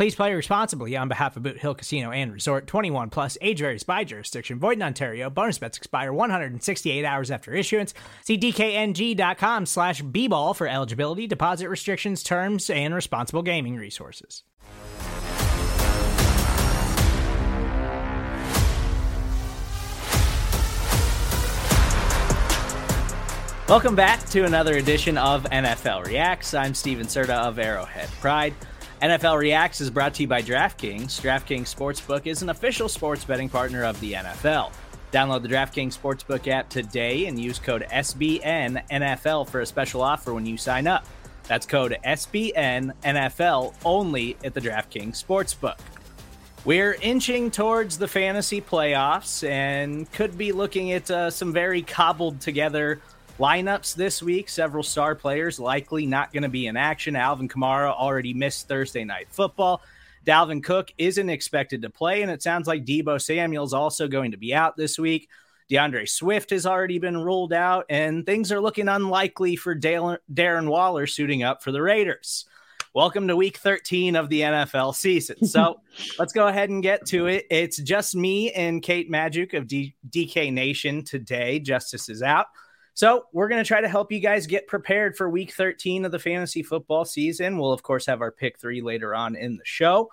Please play responsibly on behalf of Boot Hill Casino and Resort 21 plus age varies by jurisdiction. Void in Ontario. Bonus bets expire 168 hours after issuance. See DKNG.com slash B ball for eligibility, deposit restrictions, terms, and responsible gaming resources. Welcome back to another edition of NFL Reacts. I'm Stephen Serda of Arrowhead Pride. NFL Reacts is brought to you by DraftKings. DraftKings Sportsbook is an official sports betting partner of the NFL. Download the DraftKings Sportsbook app today and use code SBNNFL for a special offer when you sign up. That's code SBNNFL only at the DraftKings Sportsbook. We're inching towards the fantasy playoffs and could be looking at uh, some very cobbled together lineups this week. Several star players likely not going to be in action. Alvin Kamara already missed Thursday night football. Dalvin Cook isn't expected to play, and it sounds like Deebo Samuel's also going to be out this week. D'Andre Swift has already been ruled out, and things are looking unlikely for Darren Waller suiting up for the Raiders. Welcome to week 13 of the NFL season. So let's go ahead and get to it. It's just me and Kate Magdziuk of D- DK Nation today. Justice is out. So, we're going to try to help you guys get prepared for week 13 of the fantasy football season. We'll, of course, have our pick three later on in the show,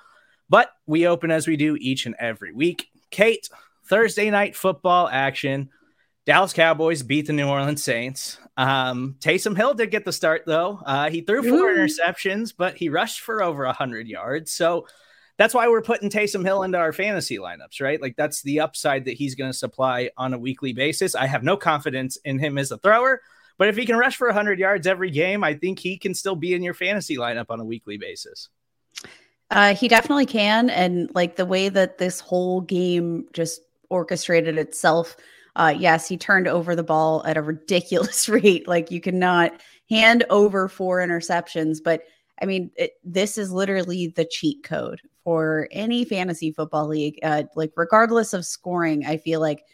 but we open as we do each and every week. Kate, Thursday night football action. Dallas Cowboys beat the New Orleans Saints. Um, Taysom Hill did get the start, though. Uh, he threw four Ooh. interceptions, but he rushed for over 100 yards. So, that's why we're putting Taysom Hill into our fantasy lineups, right? Like that's the upside that he's going to supply on a weekly basis. I have no confidence in him as a thrower, but if he can rush for 100 yards every game, I think he can still be in your fantasy lineup on a weekly basis. Uh, he definitely can. And like the way that this whole game just orchestrated itself, uh, yes, he turned over the ball at a ridiculous rate. Like you cannot hand over four interceptions, but I mean, it, this is literally the cheat code for any fantasy football league. Uh, like, regardless of scoring, I feel like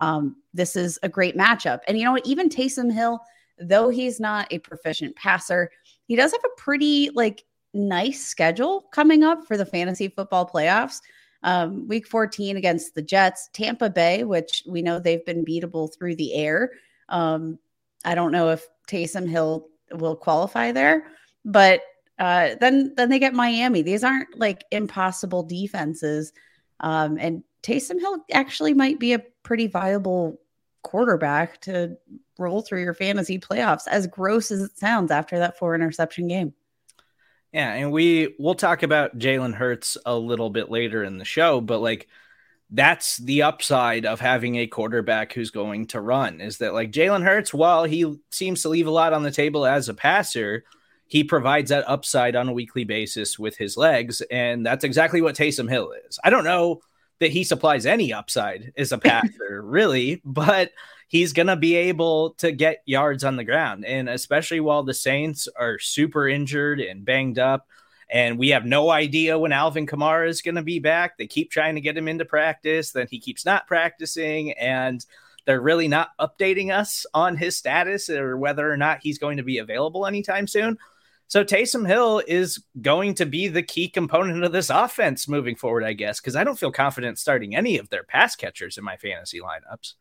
um, this is a great matchup. And you know what? Even Taysom Hill, though he's not a proficient passer, he does have a pretty like nice schedule coming up for the fantasy football playoffs. Um, week 14 against the Jets, Tampa Bay, which we know they've been beatable through the air. Um, I don't know if Taysom Hill will qualify there, but uh, then then they get Miami. These aren't like impossible defenses. Um, and Taysom Hill actually might be a pretty viable quarterback to roll through your fantasy playoffs, as gross as it sounds after that four interception game. Yeah, and we we'll talk about Jalen Hurts a little bit later in the show, but like that's the upside of having a quarterback who's going to run is that like Jalen Hurts, while he seems to leave a lot on the table as a passer, he provides that upside on a weekly basis with his legs. And that's exactly what Taysom Hill is. I don't know that he supplies any upside as a passer, really, but he's going to be able to get yards on the ground. And especially while the Saints are super injured and banged up, and we have no idea when Alvin Kamara is going to be back. They keep trying to get him into practice, then he keeps not practicing. And they're really not updating us on his status or whether or not he's going to be available anytime soon. So Taysom Hill is going to be the key component of this offense moving forward, I guess, because I don't feel confident starting any of their pass catchers in my fantasy lineups.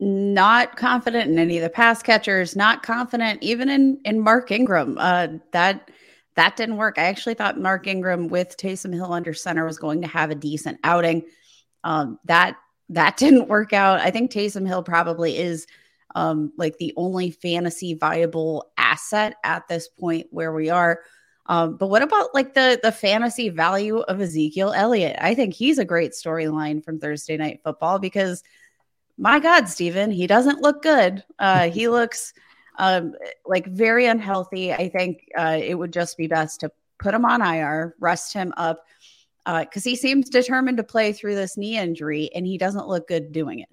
Not confident in any of the pass catchers. Not confident even in in Mark Ingram. Uh, that that didn't work. I actually thought Mark Ingram with Taysom Hill under center was going to have a decent outing. Um, that that didn't work out. I think Taysom Hill probably is um, like the only fantasy viable asset at this point where we are. Um, but what about like the the fantasy value of Ezekiel Elliott? I think he's a great storyline from Thursday night football because my God, Stephen, he doesn't look good. Uh, he looks um, like very unhealthy. I think uh, it would just be best to put him on IR, rest him up, because uh, he seems determined to play through this knee injury, and he doesn't look good doing it.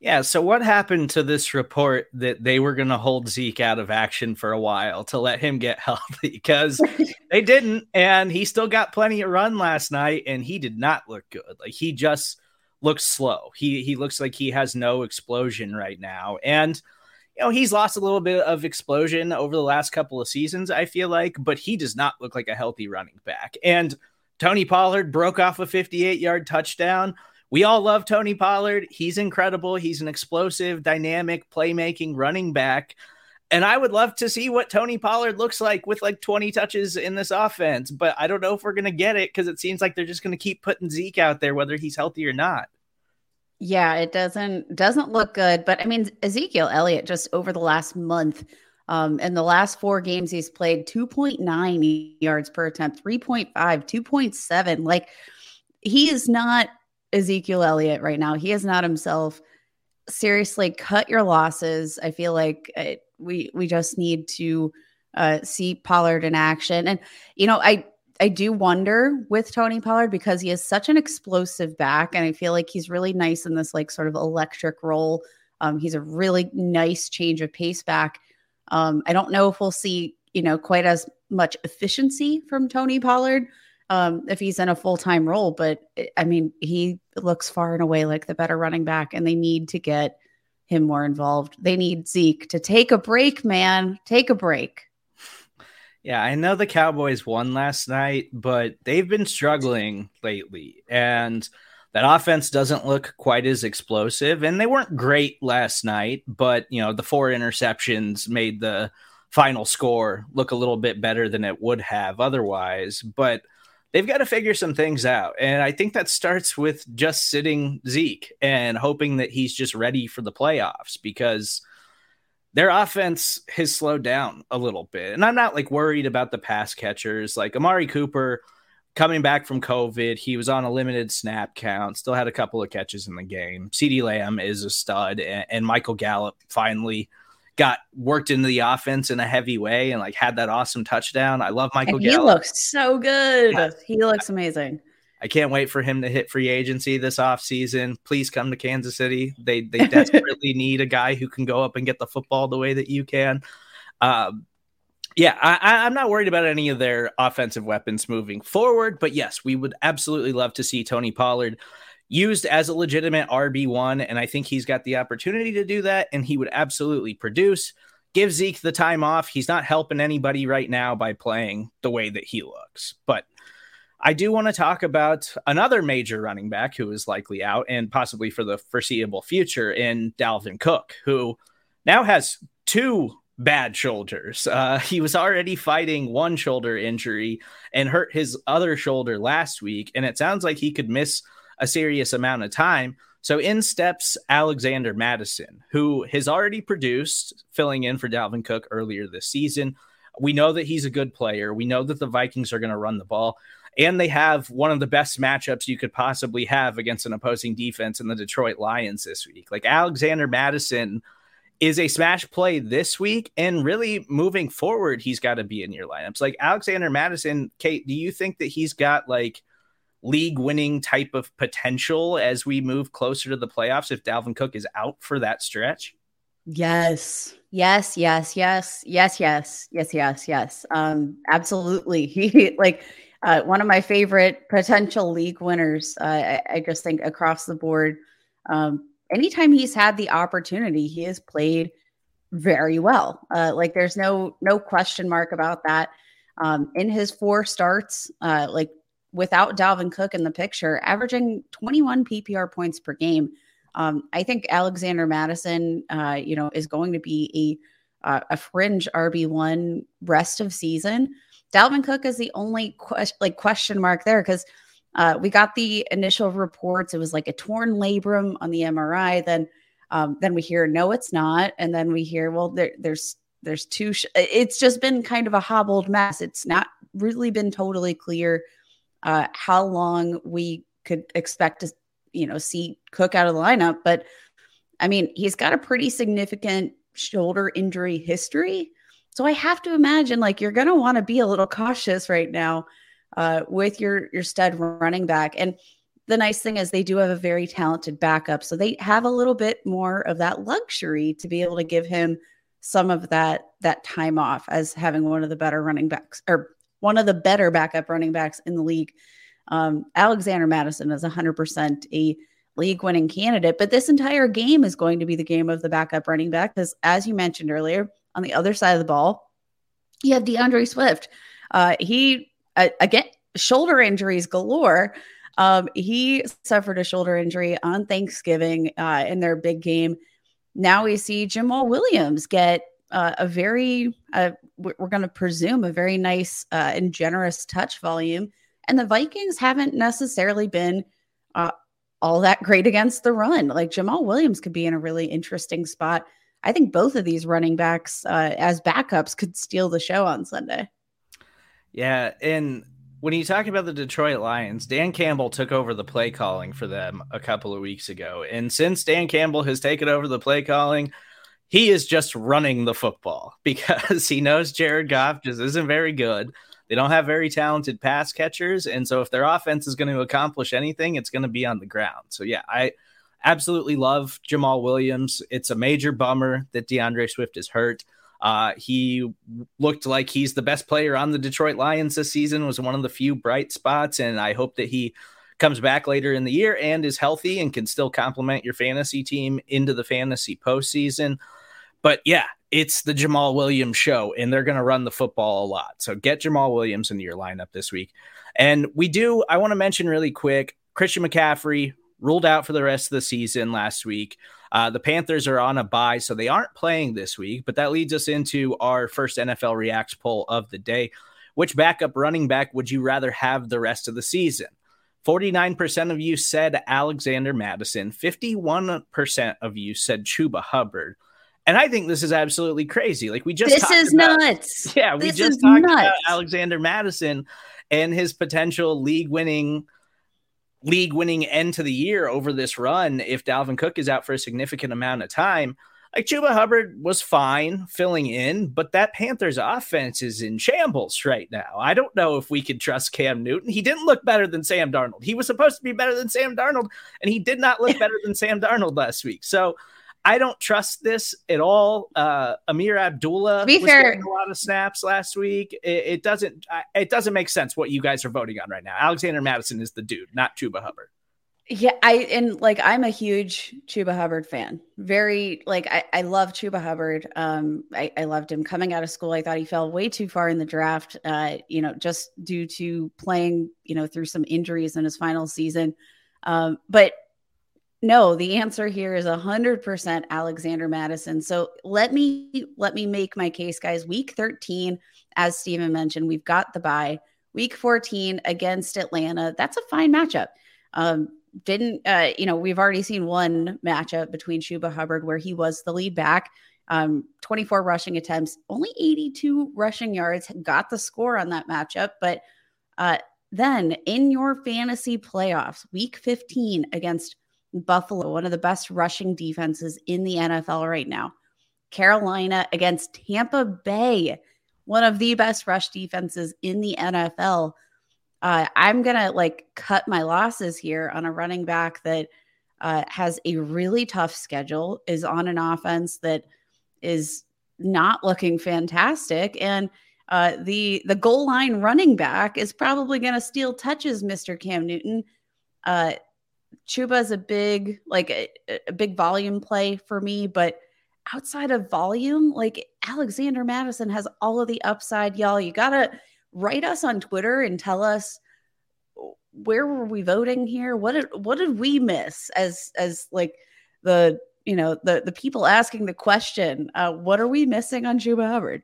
Yeah. So, what happened to this report that they were going to hold Zeke out of action for a while to let him get healthy? Because they didn't. And he still got plenty of run last night, and he did not look good. Like, he just looks slow. He, he looks like he has no explosion right now. And, you know, he's lost a little bit of explosion over the last couple of seasons, I feel like, but he does not look like a healthy running back. And Tony Pollard broke off a 58 yard touchdown we all love Tony Pollard. He's incredible. He's an explosive, dynamic, playmaking running back. And I would love to see what Tony Pollard looks like with like 20 touches in this offense. But I don't know if we're going to get it because it seems like they're just going to keep putting Zeke out there, whether he's healthy or not. Yeah, it doesn't doesn't look good. But I mean, Ezekiel Elliott just over the last month, um, in the last four games he's played 2.9 yards per attempt, 3.5, 2.7. Like he is not Ezekiel Elliott right now. He is not himself. Seriously, cut your losses. I feel like it, we we just need to uh, see Pollard in action. And you know, I I do wonder with Tony Pollard because he is such an explosive back, and I feel like he's really nice in this like sort of electric role. Um, he's a really nice change of pace back. Um, I don't know if we'll see you know quite as much efficiency from Tony Pollard um, if he's in a full time role. But I mean, he looks far and away like the better running back, and they need to get him more involved. They need Zeke to take a break, man. Take a break. Yeah, I know the Cowboys won last night, but they've been struggling lately. And that offense doesn't look quite as explosive. And they weren't great last night, but, you know, the four interceptions made the final score look a little bit better than it would have otherwise. But they've got to figure some things out. And I think that starts with just sitting Zeke and hoping that he's just ready for the playoffs because their offense has slowed down a little bit. And I'm not like worried about the pass catchers like Amari Cooper coming back from COVID. He was on a limited snap count, still had a couple of catches in the game. CeeDee Lamb is a stud, and, and Michael Gallup finally got worked into the offense in a heavy way and like had that awesome touchdown. I love Michael. And he Gallup. looks so good. Yeah. He looks amazing. I can't wait for him to hit free agency this offseason. Please come to Kansas City. They they desperately need a guy who can go up and get the football the way that you can. Um, yeah, I, I'm not worried about any of their offensive weapons moving forward, but yes, we would absolutely love to see Tony Pollard used as a legitimate RB1. And I think he's got the opportunity to do that. And he would absolutely produce. Give Zeke the time off. He's not helping anybody right now by playing the way that he looks. But I do want to talk about another major running back who is likely out and possibly for the foreseeable future in Dalvin Cook, who now has two bad shoulders. Uh, he was already fighting one shoulder injury and hurt his other shoulder last week. And it sounds like he could miss a serious amount of time. So in steps Alexander Mattison, who has already produced, filling in for Dalvin Cook earlier this season. We know that he's a good player. We know that the Vikings are going to run the ball. And they have one of the best matchups you could possibly have against an opposing defense in the Detroit Lions this week. Like Alexander Mattison is a smash play this week. And really moving forward, he's got to be in your lineups. Like Alexander Mattison, Kate, do you think that he's got like league winning type of potential as we move closer to the playoffs if Dalvin Cook is out for that stretch? Yes. Yes, yes, yes, yes, yes, yes, yes, yes. Um, absolutely. He like uh, one of my favorite potential league winners. Uh, I, I, just think across the board, um, anytime he's had the opportunity, he has played very well. Uh, like there's no no question mark about that. Um, in his four starts, uh, like without Dalvin Cook in the picture, averaging 21 PPR points per game. Um, I think Alexander Mattison, uh, you know, is going to be a uh, a fringe RB one rest of season. Dalvin Cook is the only que- like question mark there because uh, we got the initial reports. It was like a torn labrum on the MRI. Then Um, then we hear, no, it's not. And then we hear, well, there, there's there's two. Sh- it's just been kind of a hobbled mess. It's not really been totally clear uh, how long we could expect to, you know, see Cook out of the lineup. But I mean, he's got a pretty significant shoulder injury history. So I have to imagine like you're going to want to be a little cautious right now uh, with your your stud running back. And the nice thing is they do have a very talented backup, so they have a little bit more of that luxury to be able to give him some of that that time off as having one of the better running backs or one of the better backup running backs in the league. Um, Alexander Mattison is 100% a league winning candidate, but this entire game is going to be the game of the backup running back because, as you mentioned earlier, on the other side of the ball, you have D'Andre Swift. Uh, he, uh, again, shoulder injuries galore. Um, he suffered a shoulder injury on Thanksgiving uh, in their big game now we see Jamaal Williams get uh, a very, uh, we're going to presume, a very nice uh, and generous touch volume. And the Vikings haven't necessarily been uh, all that great against the run. Like Jamaal Williams could be in a really interesting spot. I think both of these running backs uh, as backups could steal the show on Sunday. Yeah. And when you talk about the Detroit Lions, Dan Campbell took over the play calling for them a couple of weeks ago. And since Dan Campbell has taken over the play calling, he is just running the football because he knows Jared Goff just isn't very good. They don't have very talented pass catchers. And so if their offense is going to accomplish anything, it's going to be on the ground. So, yeah, I absolutely love Jamaal Williams. It's a major bummer that D'Andre Swift is hurt. Uh, he looked like he's the best player on the Detroit Lions this season, was one of the few bright spots. And I hope that he comes back later in the year and is healthy and can still complement your fantasy team into the fantasy postseason. But yeah, it's the Jamaal Williams show, and they're going to run the football a lot. So get Jamaal Williams into your lineup this week. And we do, I want to mention really quick Christian McCaffrey ruled out for the rest of the season last week. Uh, the Panthers are on a bye, so they aren't playing this week, but that leads us into our first NFL Reacts poll of the day. Which backup running back would you rather have the rest of the season? 49% of you said Alexander Mattison, 51% of you said Chuba Hubbard. And I think this is absolutely crazy. Like we just This is about, nuts. Yeah, we this just talked nuts. about Alexander Mattison and his potential league winning league winning end to the year over this run if Dalvin Cook is out for a significant amount of time. Like Chuba Hubbard was fine filling in, but that Panthers offense is in shambles right now. I don't know if we can trust Cam Newton. He didn't look better than Sam Darnold. He was supposed to be better than Sam Darnold, and he did not look better than Sam Darnold last week. So I don't trust this at all. Uh, Ameer Abdullah be was fair. getting a lot of snaps last week. It, it doesn't. It doesn't make sense what you guys are voting on right now. Alexander Mattison is the dude, not Chuba Hubbard. Yeah, I and like I'm a huge Chuba Hubbard fan. Very like I, I love Chuba Hubbard. Um, I, I loved him coming out of school. I thought he fell way too far in the draft. Uh, you know, just due to playing, you know, through some injuries in his final season. Um, but no, the answer here is 100% Alexander Mattison. So let me let me make my case guys. Week 13 as Stephen mentioned, we've got the bye. Week 14 against Atlanta. That's a fine matchup. Um, didn't uh, you know, we've already seen one matchup between Chuba Hubbard where he was the lead back. Um, 24 rushing attempts, only 82 rushing yards, got the score on that matchup, but uh, then in your fantasy playoffs, week 15 against Buffalo, one of the best rushing defenses in the NFL right now. Carolina against Tampa Bay, one of the best rush defenses in the NFL. Uh, I'm gonna like cut my losses here on a running back that uh, has a really tough schedule, is on an offense that is not looking fantastic, and uh, the the goal line running back is probably going to steal touches, Mister Cam Newton. Uh, Chuba is a big like a, a, big volume play for me, but outside of volume, like Alexander Mattison has all of the upside, y'all. You gotta write us on Twitter and tell us where were we voting here? What did what did we miss as as like the you know the the people asking the question? Uh, what are we missing on Chuba Hubbard?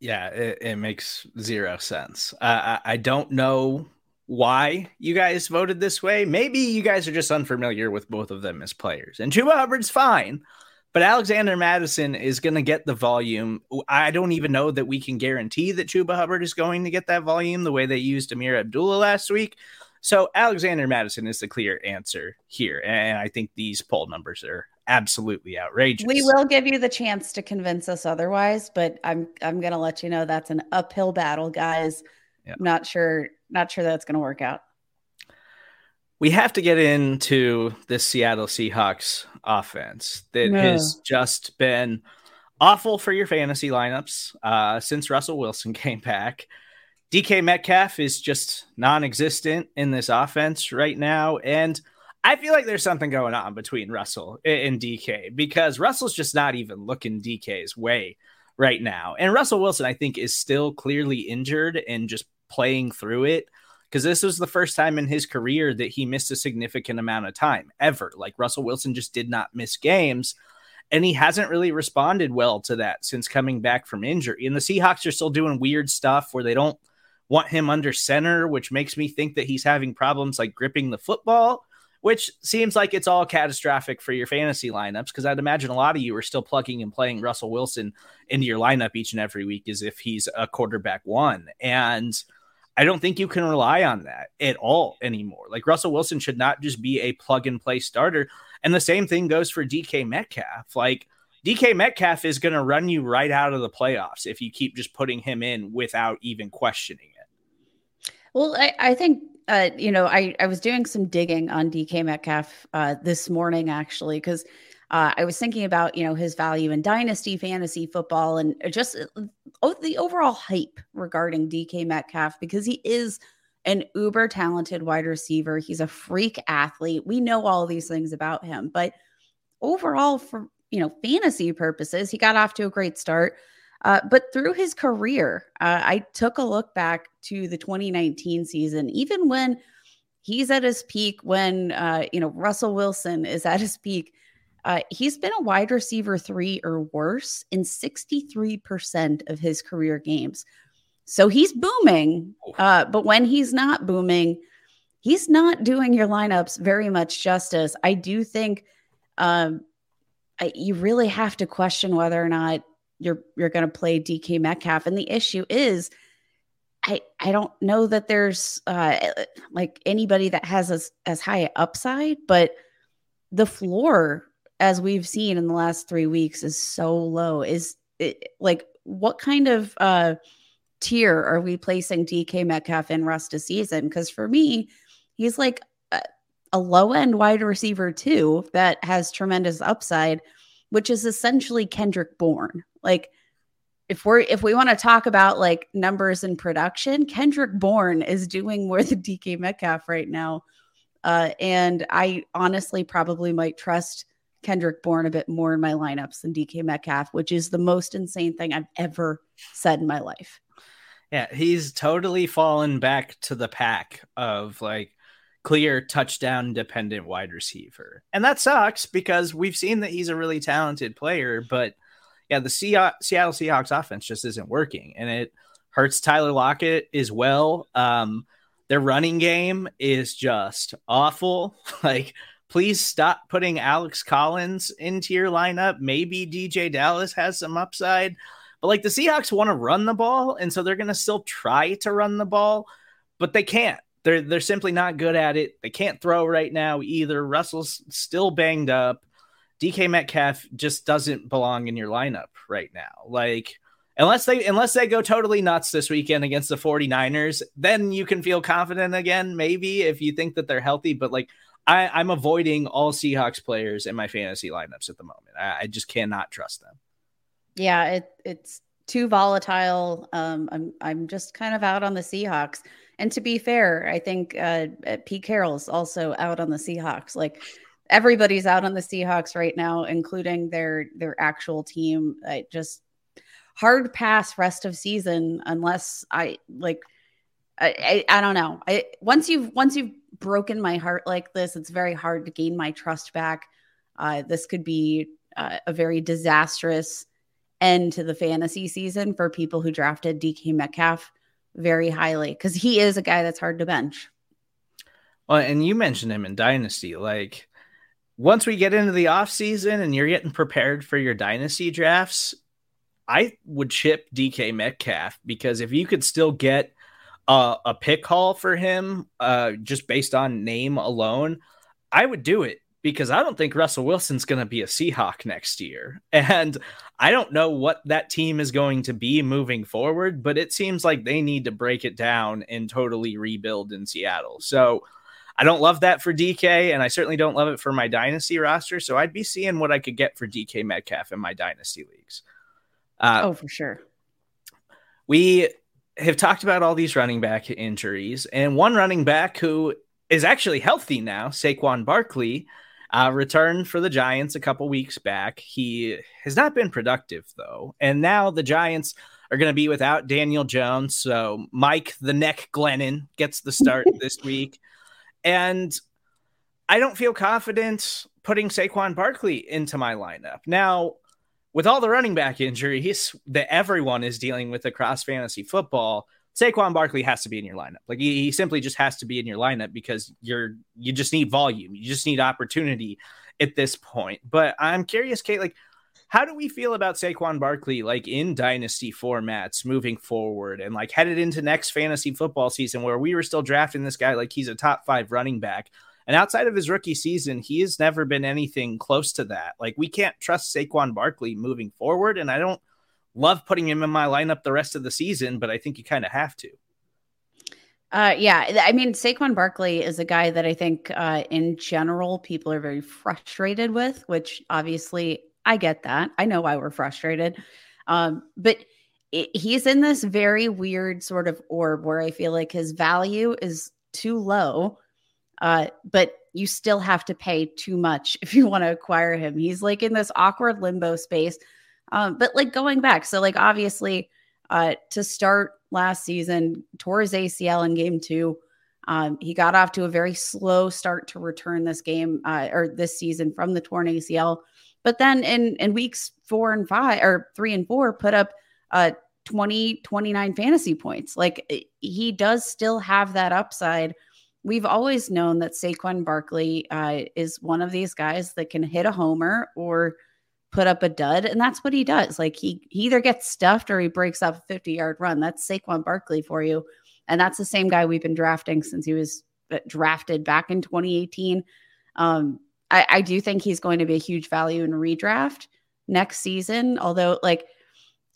Yeah, it, it makes zero sense. Uh, I, I don't know why you guys voted this way. Maybe you guys are just unfamiliar with both of them as players. And Chuba Hubbard's fine, but Alexander Mattison is going to get the volume. I don't even know that we can guarantee that Chuba Hubbard is going to get that volume the way they used Ameer Abdullah last week. So Alexander Mattison is the clear answer here. And I think these poll numbers are absolutely outrageous. We will give you the chance to convince us otherwise, but I'm I'm going to let you know that's an uphill battle, guys. Yep. Not sure not sure that's going to work out. We have to get into the Seattle Seahawks offense that has just been awful for your fantasy lineups uh, since Russell Wilson came back. DK Metcalf is just non existent in this offense right now. And I feel like there's something going on between Russell and DK because Russell's just not even looking DK's way right now. And Russell Wilson, I think, is still clearly injured and just playing through it because this was the first time in his career that he missed a significant amount of time ever. Like Russell Wilson just did not miss games. And he hasn't really responded well to that since coming back from injury. And the Seahawks are still doing weird stuff where they don't want him under center, which makes me think that he's having problems like gripping the football which seems like it's all catastrophic for your fantasy lineups because I'd imagine a lot of you are still plugging and playing Russell Wilson into your lineup each and every week as if he's a quarterback one. And I don't think you can rely on that at all anymore. Like Russell Wilson should not just be a plug and play starter. And the same thing goes for DK Metcalf. Like DK Metcalf is going to run you right out of the playoffs if you keep just putting him in without even questioning it. Well, I, I think uh, you know, I, I was doing some digging on DK Metcalf uh, this morning, actually, because uh, I was thinking about, you know, his value in dynasty fantasy football and just uh, the overall hype regarding DK Metcalf because he is an uber talented wide receiver. He's a freak athlete. We know all these things about him, but overall, for, you know, fantasy purposes, he got off to a great start. Uh, but through his career, uh, I took a look back to the 2019 season, even when he's at his peak, when uh, you know Russell Wilson is at his peak, uh, he's been a wide receiver three or worse in 63% of his career games. So he's booming, uh, but when he's not booming, he's not doing your lineups very much justice. I do think um, I, you really have to question whether or not you're you're going to play DK Metcalf. And the issue is, I I don't know that there's uh, like anybody that has as as high upside, but the floor as we've seen in the last three weeks is so low. Is it, like what kind of uh, tier are we placing DK Metcalf in rest of season? Because for me, he's like a, a low end wide receiver too that has tremendous upside, which is essentially Kendrick Bourne. Like if we're if we want to talk about like numbers and production, Kendrick Bourne is doing more than DK Metcalf right now. Uh, and I honestly probably might trust Kendrick Bourne a bit more in my lineups than DK Metcalf, which is the most insane thing I've ever said in my life. Yeah, he's totally fallen back to the pack of like clear touchdown dependent wide receiver. And that sucks because we've seen that he's a really talented player, but yeah, the Seattle Seahawks offense just isn't working, and it hurts Tyler Lockett as well. Um, their running game is just awful. like, please stop putting Alex Collins into your lineup. Maybe DeeJay Dallas has some upside, but like the Seahawks want to run the ball, and so they're going to still try to run the ball, but they can't. They're they're simply not good at it. They can't throw right now either. Russell's still banged up. DK Metcalf just doesn't belong in your lineup right now. Like unless they unless they go totally nuts this weekend against the 49ers, then you can feel confident again, maybe if you think that they're healthy. But like I, I'm avoiding all Seahawks players in my fantasy lineups at the moment. I, I just cannot trust them. Yeah, it, it's too volatile. Um, I'm I'm just kind of out on the Seahawks. And to be fair, I think uh, Pete Carroll's also out on the Seahawks. Like everybody's out on the Seahawks right now, including their their actual team. I just hard pass rest of season unless I like I, I, I don't know. I once you've once you've broken my heart like this, it's very hard to gain my trust back. Uh, this could be uh, a very disastrous end to the fantasy season for people who drafted DK Metcalf very highly because he is a guy that's hard to bench. Well, and you mentioned him in Dynasty. Like, once we get into the off season and you're getting prepared for your Dynasty drafts, I would chip DK Metcalf because if you could still get a pick haul for him uh, just based on name alone, I would do it because I don't think Russell Wilson's going to be a Seahawk next year. And I don't know what that team is going to be moving forward, but it seems like they need to break it down and totally rebuild in Seattle. So I don't love that for DK, and I certainly don't love it for my dynasty roster. So I'd be seeing what I could get for DK Metcalf in my dynasty leagues. Uh, oh, for sure. We have talked about all these running back injuries, and one running back who is actually healthy now, Saquon Barkley, uh, returned for the Giants a couple weeks back. He has not been productive though, and now the Giants are going to be without Daniel Jones. So Mike the Neck Glennon gets the start this week, and I don't feel confident putting Saquon Barkley into my lineup now. With all the running back injuries that everyone is dealing with across fantasy football, Saquon Barkley has to be in your lineup. Like he, he, simply just has to be in your lineup because you're you just need volume. You just need opportunity at this point. But I'm curious, Kate, like how do we feel about Saquon Barkley like in dynasty formats moving forward and like headed into next fantasy football season where we were still drafting this guy like he's a top five running back. And outside of his rookie season, he has never been anything close to that. Like we can't trust Saquon Barkley moving forward. And I don't love putting him in my lineup the rest of the season, but I think you kind of have to. Uh, yeah, I mean, Saquon Barkley is a guy that I think, uh, in general, people are very frustrated with. Which obviously, I get that. I know why we're frustrated, um, but it, he's in this very weird sort of orb where I feel like his value is too low, uh, but you still have to pay too much if you want to acquire him. He's like in this awkward limbo space um, but like going back, so like obviously, uh, to start last season, tore his ACL in game two. Um, he got off to a very slow start to return this game uh, or this season from the torn ACL. But then in in weeks four and five or three and four, put up uh 20, 29 fantasy points. Like he does still have that upside. We've always known that Saquon Barkley uh, is one of these guys that can hit a homer or put up a dud, and that's what he does. Like he, he either gets stuffed or he breaks up a 50 yard run. That's Saquon Barkley for you. And that's the same guy we've been drafting since he was uh, drafted back in 2018. Um, I, I do think he's going to be a huge value in redraft next season. Although, like,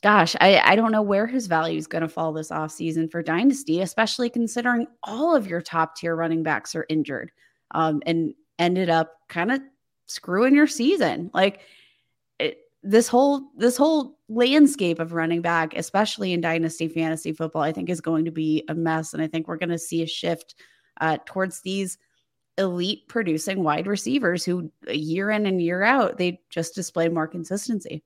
gosh, I, I don't know where his value is going to fall this offseason for Dynasty, especially considering all of your top tier running backs are injured um, and ended up kind of screwing your season. Like, this whole this whole landscape of running back, especially in dynasty fantasy football, I think is going to be a mess, and I think we're going to see a shift uh, towards these elite producing wide receivers who year in and year out they just display more consistency.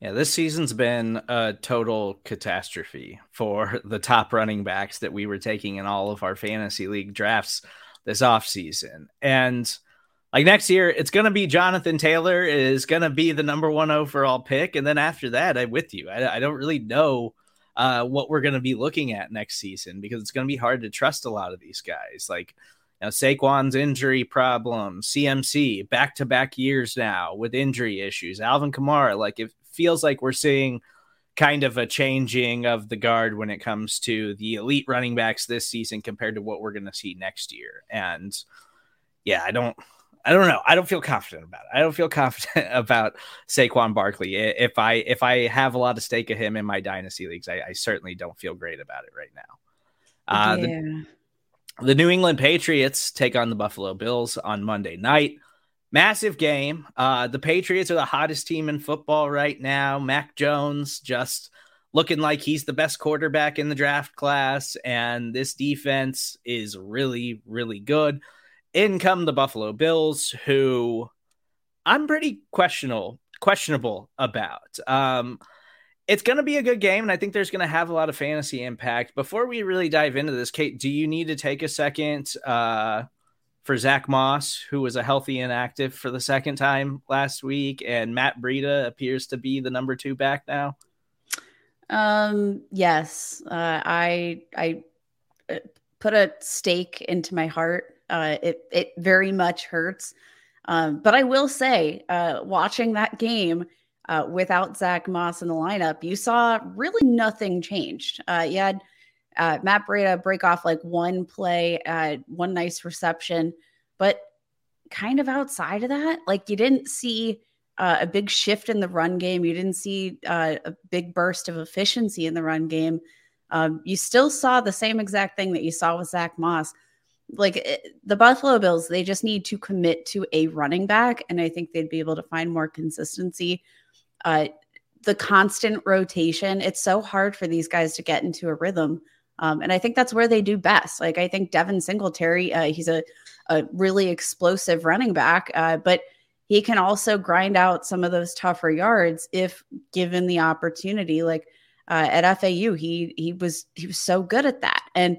Yeah, this season's been a total catastrophe for the top running backs that we were taking in all of our fantasy league drafts this offseason. And like next year, it's going to be Jonathan Taylor is going to be the number one overall pick, and then after that, I'm with you. I, I don't really know uh, what we're going to be looking at next season because it's going to be hard to trust a lot of these guys. Like know, Saquon's injury problem, CMC back to back years now with injury issues, Alvin Kamara. Like it feels like we're seeing kind of a changing of the guard when it comes to the elite running backs this season compared to what we're going to see next year. And yeah, I don't I don't know. I don't feel confident about it. I don't feel confident about Saquon Barkley. If I if I have a lot of stake of him in my dynasty leagues, I, I certainly don't feel great about it right now. Uh, yeah. The New England Patriots take on the Buffalo Bills on Monday night. Massive game. Uh, the Patriots are the hottest team in football right now. Mac Jones just looking like he's the best quarterback in the draft class, and this defense is really, really good in come the Buffalo Bills, who I'm pretty questionable questionable about. Um, it's going to be a good game, and I think there's going to have a lot of fantasy impact. Before we really dive into this, Kate, do you need to take a second uh, for Zack Moss, who was a healthy and active for the second time last week, and Matt Breida appears to be the number two back now? Um, yes, uh, I I put a stake into my heart. Uh, it it very much hurts. Um, but I will say, uh, watching that game uh, without Zack Moss in the lineup, you saw really nothing changed. Uh, you had uh, Matt Breida break off like one play, uh, one nice reception, but kind of outside of that, like you didn't see uh, a big shift in the run game. You didn't see uh, a big burst of efficiency in the run game. Um, you still saw the same exact thing that you saw with Zack Moss. Like it, eh, the Buffalo Bills, they just need to commit to a running back, and I think they'd be able to find more consistency. Uh, the constant rotation, it's so hard for these guys to get into a rhythm. Um, and I think that's where they do best. Like I think Devin Singletary, uh, he's a, a really explosive running back, uh, but he can also grind out some of those tougher yards if given the opportunity. Like uh, at FAU, he he was he was so good at that, and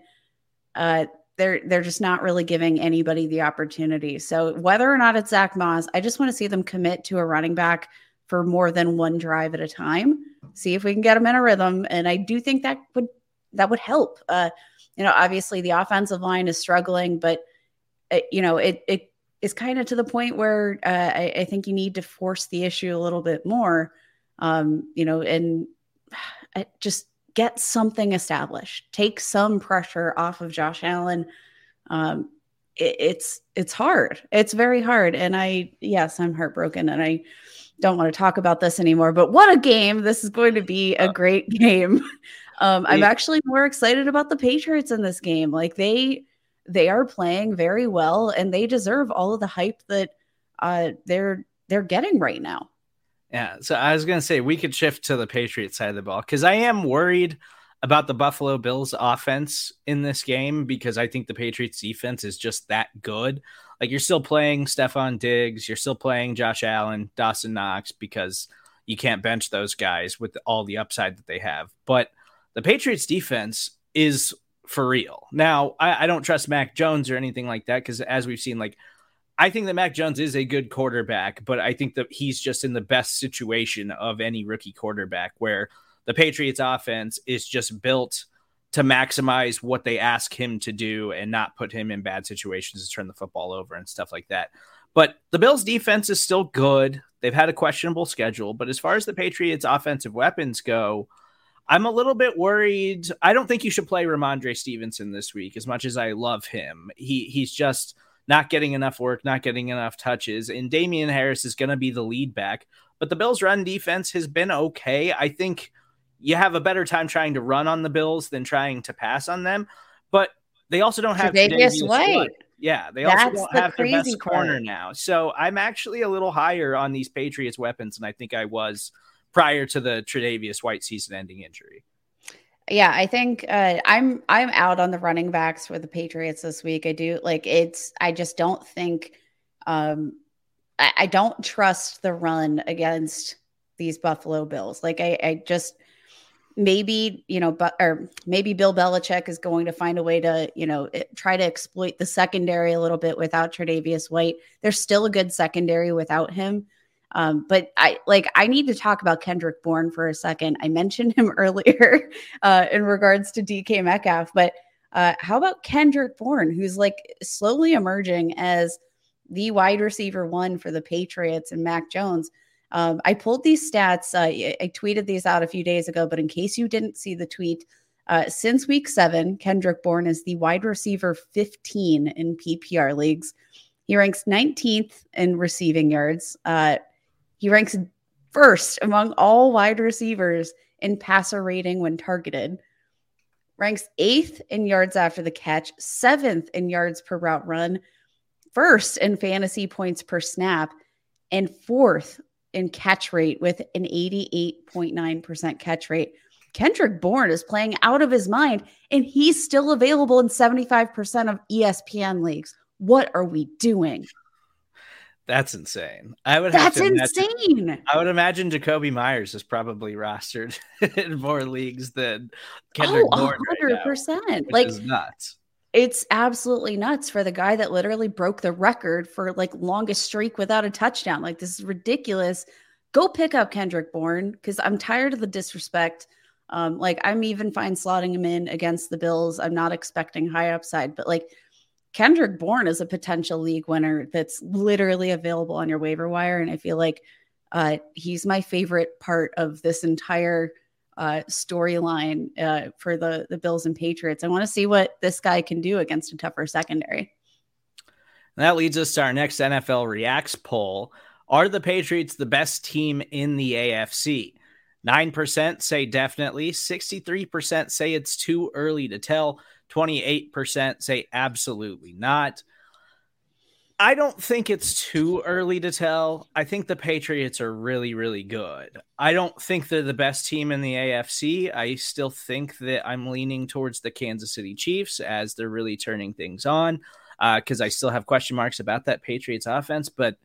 uh, they're they're just not really giving anybody the opportunity. So whether or not it's Zack Moss, I just want to see them commit to a running back for more than one drive at a time. See if we can get them in a rhythm, and I do think that would that would help. Uh, you know, obviously the offensive line is struggling, but it, uh, you know, it it is kind of to the point where uh, I, I, think you need to force the issue a little bit more. Um, you know, and uh, just get something established. Take some pressure off of Josh Allen. Um, it, it's it's hard. It's very hard, and I yes, I'm heartbroken, and I don't want to talk about this anymore. But what a game! This is going to be a great game. Um, I'm actually more excited about the Patriots in this game. Like they they are playing very well and they deserve all of the hype that uh, they're they're getting right now. Yeah, so I was gonna say we could shift to the Patriots side of the ball because I am worried about the Buffalo Bills offense in this game because I think the Patriots defense is just that good. Like you're still playing Stefon Diggs, you're still playing Josh Allen, Dawson Knox because you can't bench those guys with all the upside that they have. But the Patriots defense is for real. Now, I, I don't trust Mac Jones or anything like that because as we've seen, like I think that Mac Jones is a good quarterback, but I think that he's just in the best situation of any rookie quarterback where the Patriots offense is just built to maximize what they ask him to do and not put him in bad situations to turn the football over and stuff like that. But the Bills defense is still good. They've had a questionable schedule, but as far as the Patriots offensive weapons go, I'm a little bit worried. I don't think you should play Rhamondre Stevenson this week as much as I love him. He he's just not getting enough work, not getting enough touches. And Damien Harris is going to be the lead back. But the Bills' run defense has been okay. I think you have a better time trying to run on the Bills than trying to pass on them. But they also don't have Tre'Davious White. Yeah, they That's also don't the have their best part. corner now. So I'm actually a little higher on these Patriots weapons than I think I was prior to the Tre'Davious White season-ending injury. Yeah, I think uh, I'm I'm out on the running backs for the Patriots this week. I do like it's. I just don't think. Um, I, I don't trust the run against these Buffalo Bills. Like I, I just maybe you know, but or maybe Bill Belichick is going to find a way to you know try to exploit the secondary a little bit without Tre'Davious White. There's still a good secondary without him. Um, but I like I need to talk about Kendrick Bourne for a second. I mentioned him earlier uh, in regards to DK Metcalf, but uh, how about Kendrick Bourne, who's like slowly emerging as the wide receiver one for the Patriots and Mac Jones? Um, I pulled these stats. Uh, I tweeted these out a few days ago, but in case you didn't see the tweet, uh, since week seven, Kendrick Bourne is the wide receiver 15 in PPR leagues. He ranks 19th in receiving yards. Uh, he ranks first among all wide receivers in passer rating when targeted, ranks eighth in yards after the catch, seventh in yards per route run, first in fantasy points per snap, and fourth in catch rate with an 88.9% catch rate. Kendrick Bourne is playing out of his mind, and he's still available in 75% of ESPN leagues. What are we doing? That's insane. I would. That's imagine, insane. I would imagine Jakobi Meyers is probably rostered in more leagues than Kendrick oh, hundred percent. Right like nuts. It's absolutely nuts for the guy that literally broke the record for like longest streak without a touchdown. Like this is ridiculous. Go pick up Kendrick Bourne because I'm tired of the disrespect. Um, like I'm even fine slotting him in against the Bills. I'm not expecting high upside, but like Kendrick Bourne is a potential league winner that's literally available on your waiver wire. And I feel like uh, he's my favorite part of this entire uh, storyline uh, for the the Bills and Patriots. I want to see what this guy can do against a tougher secondary. that leads us to our next NFL Reacts poll. Are the Patriots the best team in the AFC? 9% say definitely, 63% say it's too early to tell, 28% say absolutely not. I don't think it's too early to tell. I think the Patriots are really, really good. I don't think they're the best team in the AFC. I still think that I'm leaning towards the Kansas City Chiefs as they're really turning things on because uh, I still have question marks about that Patriots offense, but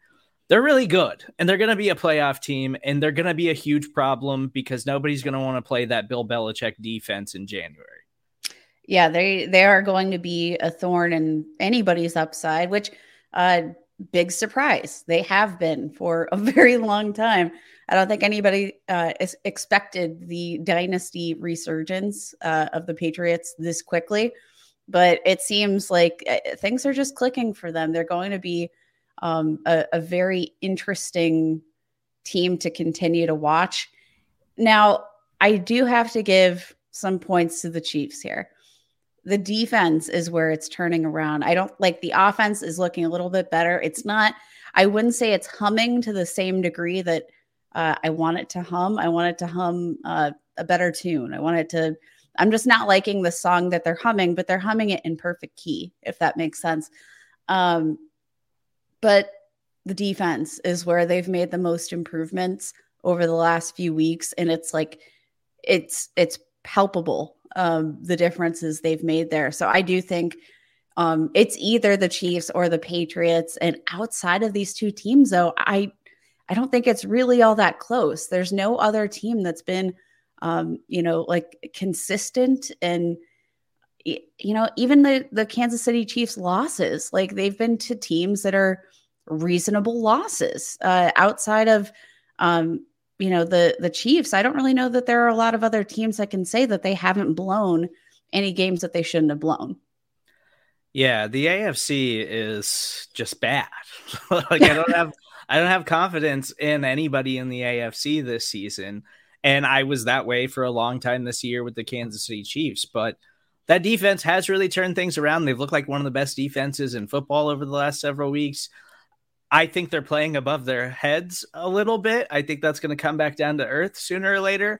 they're really good and they're going to be a playoff team and they're going to be a huge problem because nobody's going to want to play that Bill Belichick defense in January. Yeah, they they are going to be a thorn in anybody's upside, which uh big surprise. They have been for a very long time. I don't think anybody uh, expected the dynasty resurgence uh, of the Patriots this quickly, but it seems like uh, things are just clicking for them. They're going to be um, a, a very interesting team to continue to watch. Now, I do have to give some points to the Chiefs here. The defense is where it's turning around. I don't like the offense is looking a little bit better. It's not, I wouldn't say it's humming to the same degree that uh, I want it to hum. I want it to hum uh, a better tune. I want it to, I'm just not liking the song that they're humming, but they're humming it in perfect key, if that makes sense. Um, but the defense is where they've made the most improvements over the last few weeks and it's like it's it's palpable um the differences they've made there. So i do think um it's either the chiefs or the patriots. And outside of these two teams though i i don't think it's really all that close. There's no other team that's been um you know like consistent and you know, even the the Kansas City Chiefs losses, like they've been to teams that are reasonable losses uh, outside of um, you know the the Chiefs. I don't really know that there are a lot of other teams that can say that they haven't blown any games that they shouldn't have blown. Yeah, the AFC is just bad. like I don't have I don't have confidence in anybody in the AFC this season. And I was that way for a long time this year with the Kansas City Chiefs, but that defense has really turned things around. They've looked like one of the best defenses in football over the last several weeks. I think they're playing above their heads a little bit. I think that's going to come back down to earth sooner or later.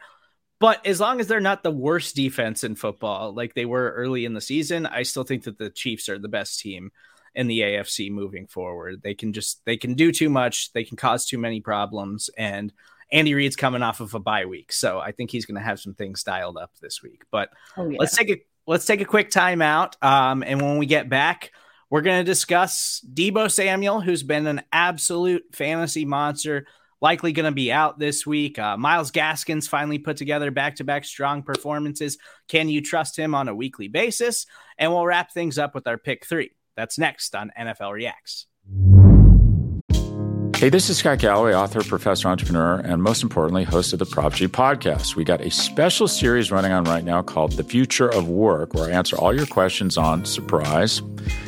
But as long as they're not the worst defense in football like they were early in the season, I still think that the Chiefs are the best team in the AFC moving forward. They can just they can do too much, they can cause too many problems and Andy Reid's coming off of a bye week, so I think he's going to have some things dialed up this week. But oh, yeah. let's take a let's take a quick timeout. Um, and when we get back, we're going to discuss Deebo Samuel, who's been an absolute fantasy monster, likely going to be out this week. Uh, Myles Gaskins finally put together back to back strong performances. Can you trust him on a weekly basis? And we'll wrap things up with our pick three. That's next on NFL Reacts. Hey, this is Scott Galloway, author, professor, entrepreneur, and most importantly, host of the Prop G podcast. We got a special series running on right now called The Future of Work, where I answer all your questions on surprise,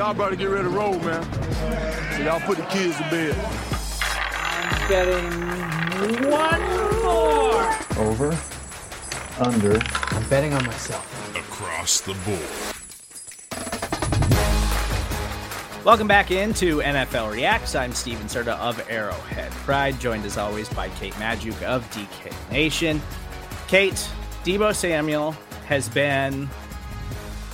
Y'all better get ready to roll, man. So y'all put the kids to bed getting one more. Over. Under. I'm betting on myself. Across the board. Welcome back into NFL Reacts. I'm Stephen Serda of Arrowhead Pride, joined as always by Kate Magdziuk of DK Nation. Kate, Deebo Samuel has been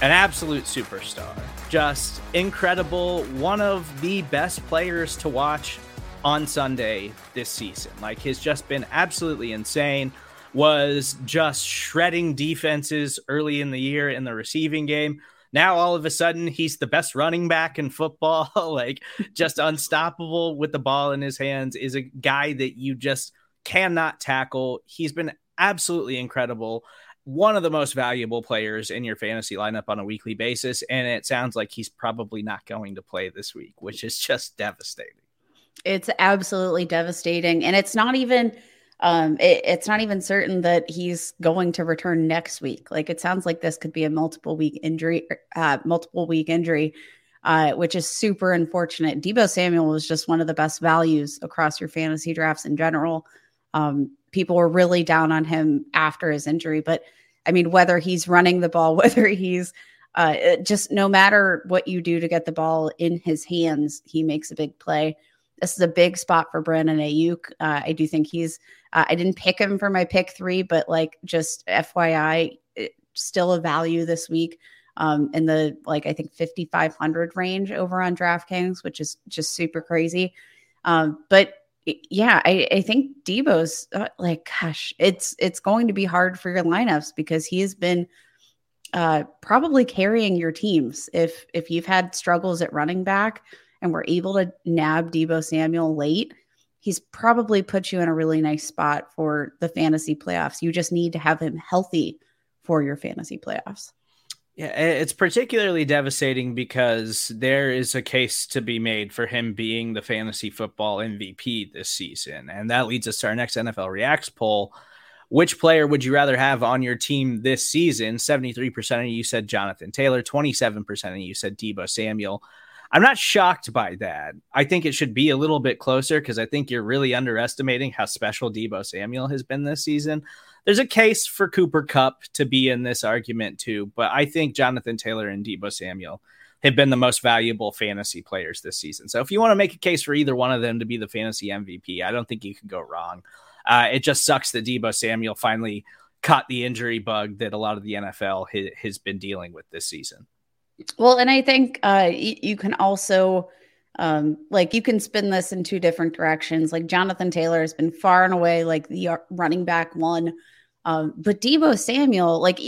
an absolute superstar. Just incredible. One of the best players to watch on Sunday this season. Like, has just been absolutely insane. was just shredding defenses early in the year in the receiving game. Now all of a sudden he's the best running back in football, like just unstoppable with the ball in his hands is a guy that you just cannot tackle. He's been absolutely incredible. One of the most valuable players in your fantasy lineup on a weekly basis. And it sounds like he's probably not going to play this week, which is just devastating. It's absolutely devastating. And it's not even um it, it's not even certain that he's going to return next week like it sounds like this could be a multiple week injury uh multiple week injury uh which is super unfortunate deebo samuel was just one of the best values across your fantasy drafts in general um people were really down on him after his injury but i mean whether he's running the ball whether he's uh just no matter what you do to get the ball in his hands he makes a big play this is a big spot for Brandon Aiyuk. Uh, I do think he's. Uh, I didn't pick him for my pick three, but like just FYI, still a value this week um, in the like I think 5500 range over on DraftKings, which is just super crazy. Um, but yeah, I, I think Deebo's uh, like, gosh, it's it's going to be hard for your lineups because he has been uh, probably carrying your teams. If if you've had struggles at running back and we're able to nab Deebo Samuel late, he's probably put you in a really nice spot for the fantasy playoffs. You just need to have him healthy for your fantasy playoffs. Yeah, it's particularly devastating because there is a case to be made for him being the fantasy football MVP this season. And that leads us to our next NFL Reacts poll. Which player would you rather have on your team this season? 73% of you said Jonathan Taylor, 27% of you said Deebo Samuel. I'm not shocked by that. I think it should be a little bit closer because I think you're really underestimating how special Deebo Samuel has been this season. There's a case for Cooper Kupp to be in this argument too, but I think Jonathan Taylor and Deebo Samuel have been the most valuable fantasy players this season. So if you want to make a case for either one of them to be the fantasy MVP, I don't think you can go wrong. Uh, it just sucks that Deebo Samuel finally caught the injury bug that a lot of the NFL ha- has been dealing with this season. Well, and I think uh, you can also, um, like, you can spin this in two different directions. Like, Jonathan Taylor has been far and away like the uh, running back one. Um, but Deebo Samuel, like,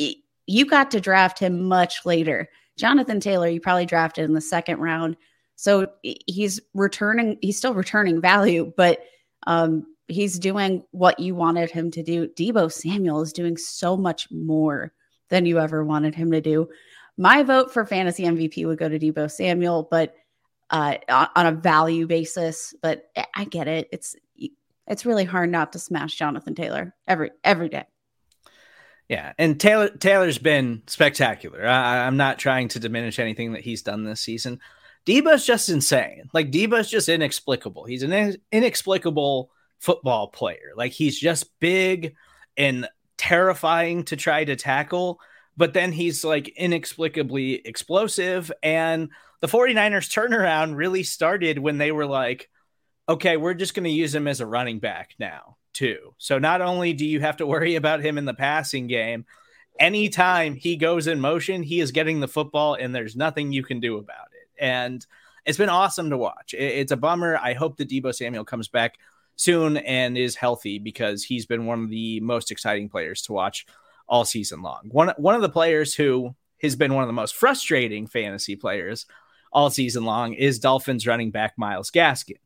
you got to draft him much later. Jonathan Taylor, you probably drafted in the second round. So he's returning, he's still returning value, but um, he's doing what you wanted him to do. Deebo Samuel is doing so much more than you ever wanted him to do my vote for fantasy MVP would go to Deebo Samuel, but uh, on a value basis. But I get it. It's it's really hard not to smash Jonathan Taylor every every day. Yeah, and Taylor Taylor's been spectacular. I, I'm not trying to diminish anything that he's done this season. Deebo's just insane. Like Deebo's just inexplicable. He's an inexplicable football player. Like he's just big and terrifying to try to tackle but then he's like inexplicably explosive. And the 49ers turnaround really started when they were like, okay, we're just going to use him as a running back now, too. So not only do you have to worry about him in the passing game, anytime he goes in motion, he is getting the football and there's nothing you can do about it. And it's been awesome to watch. It's a bummer. I hope that Deebo Samuel comes back soon and is healthy because he's been one of the most exciting players to watch all season long. One one of the players who has been one of the most frustrating fantasy players all season long is Dolphins running back Myles Gaskin.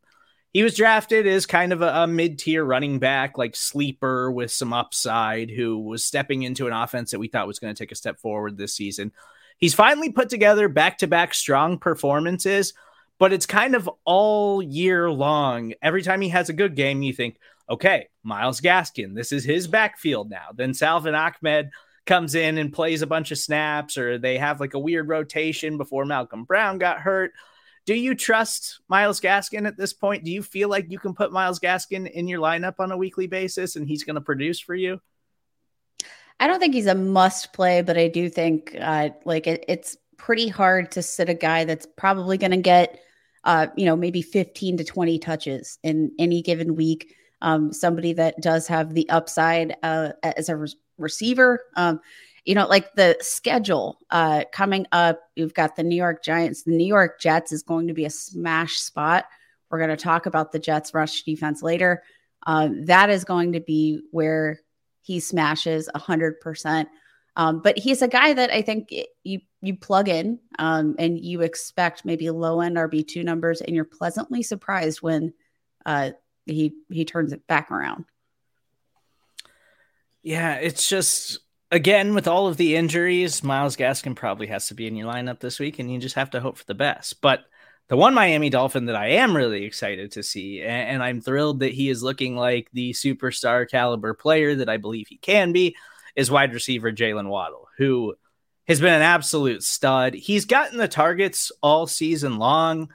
He was drafted as kind of a, a mid tier running back, like sleeper with some upside, who was stepping into an offense that we thought was going to take a step forward this season. He's finally put together back to back strong performances, but it's kind of all year long. Every time he has a good game, you think, okay, Myles Gaskin, this is his backfield now. Then Salvon Ahmed comes in and plays a bunch of snaps, or they have like a weird rotation before Malcolm Brown got hurt. Do you trust Myles Gaskin at this point? Do you feel like you can put Myles Gaskin in your lineup on a weekly basis and he's going to produce for you? I don't think he's a must play, but I do think uh, like it, it's pretty hard to sit a guy that's probably going to get, uh, you know, maybe 15 to 20 touches in any given week um, somebody that does have the upside uh, as a re- receiver. Um, you know, like the schedule uh, coming up, you've got the New York Giants. The New York Jets is going to be a smash spot. We're going to talk about the Jets rush defense later. Um, that is going to be where he smashes 100%. Um, but he's a guy that I think you you plug in um, and you expect maybe low end RB two numbers, and you're pleasantly surprised when uh, he he turns it back around. Yeah, it's just again with all of the injuries, Myles Gaskin probably has to be in your lineup this week, and you just have to hope for the best. But the one Miami Dolphin that I am really excited to see, and, I'm thrilled that he is looking like the superstar caliber player that I believe he can be, is wide receiver Jaylen Waddle, who has been an absolute stud. He's gotten the targets all season long.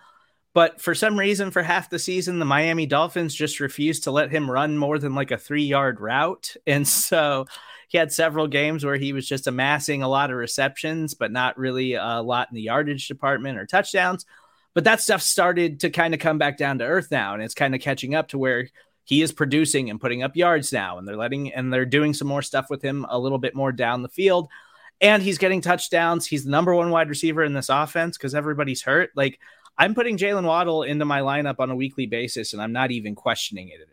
But for some reason, for half the season, the Miami Dolphins just refused to let him run more than like a three yard route. And so he had several games where he was just amassing a lot of receptions, but not really a lot in the yardage department or touchdowns. But that stuff started to kind of come back down to earth now. And it's kind of catching up to where he is producing and putting up yards now. And they're letting, and they're doing some more stuff with him a little bit more down the field. And he's getting touchdowns. He's the number one wide receiver in this offense because everybody's hurt. Like, I'm putting Jaylen Waddle into my lineup on a weekly basis, and I'm not even questioning it.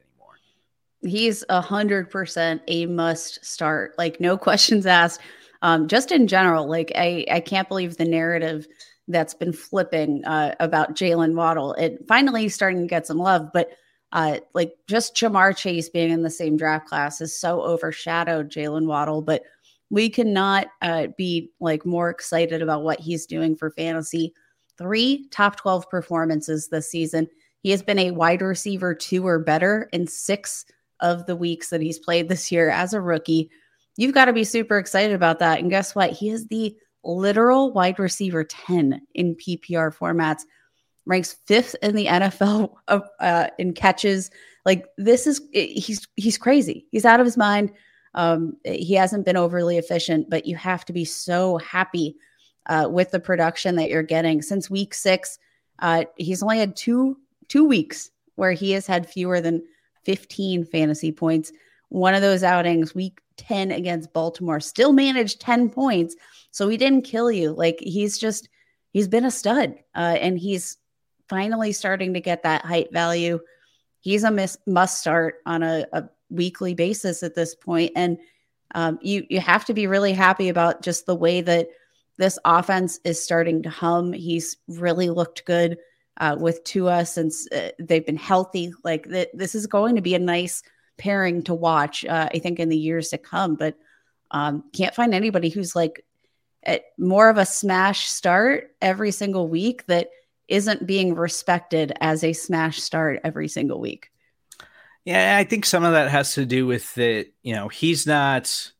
He's a hundred percent a must start. Like no questions asked. Um, just in general, like I, I can't believe the narrative that's been flipping uh, about Jaylen Waddle. It finally starting to get some love, but uh, like just Ja'Marr Chase being in the same draft class is so overshadowed Jaylen Waddle. But we cannot uh, be like more excited about what he's doing for fantasy three top 12 performances this season. He has been a wide receiver two or better in six of the weeks that he's played this year as a rookie. You've got to be super excited about that. And guess what? He is the literal wide receiver 10 in PPR formats, ranks fifth in the NFL uh, uh, in catches. Like this is he's he's crazy. He's out of his mind. Um, he hasn't been overly efficient, but you have to be so happy uh, with the production that you're getting. Since week six, uh, he's only had two two weeks where he has had fewer than 15 fantasy points. One of those outings, week 10 against Baltimore, still managed 10 points. So he didn't kill you. Like he's just, he's been a stud uh, and he's finally starting to get that height value. He's a miss, must start on a, a weekly basis at this point. And um, you, you have to be really happy about just the way that this offense is starting to hum. He's really looked good uh, with Tua since uh, they've been healthy. Like th- this is going to be a nice pairing to watch, uh, I think, in the years to come. But um, can't find anybody who's like more of a smash start every single week that isn't being respected as a smash start every single week. Yeah, I think some of that has to do with that. You know, he's not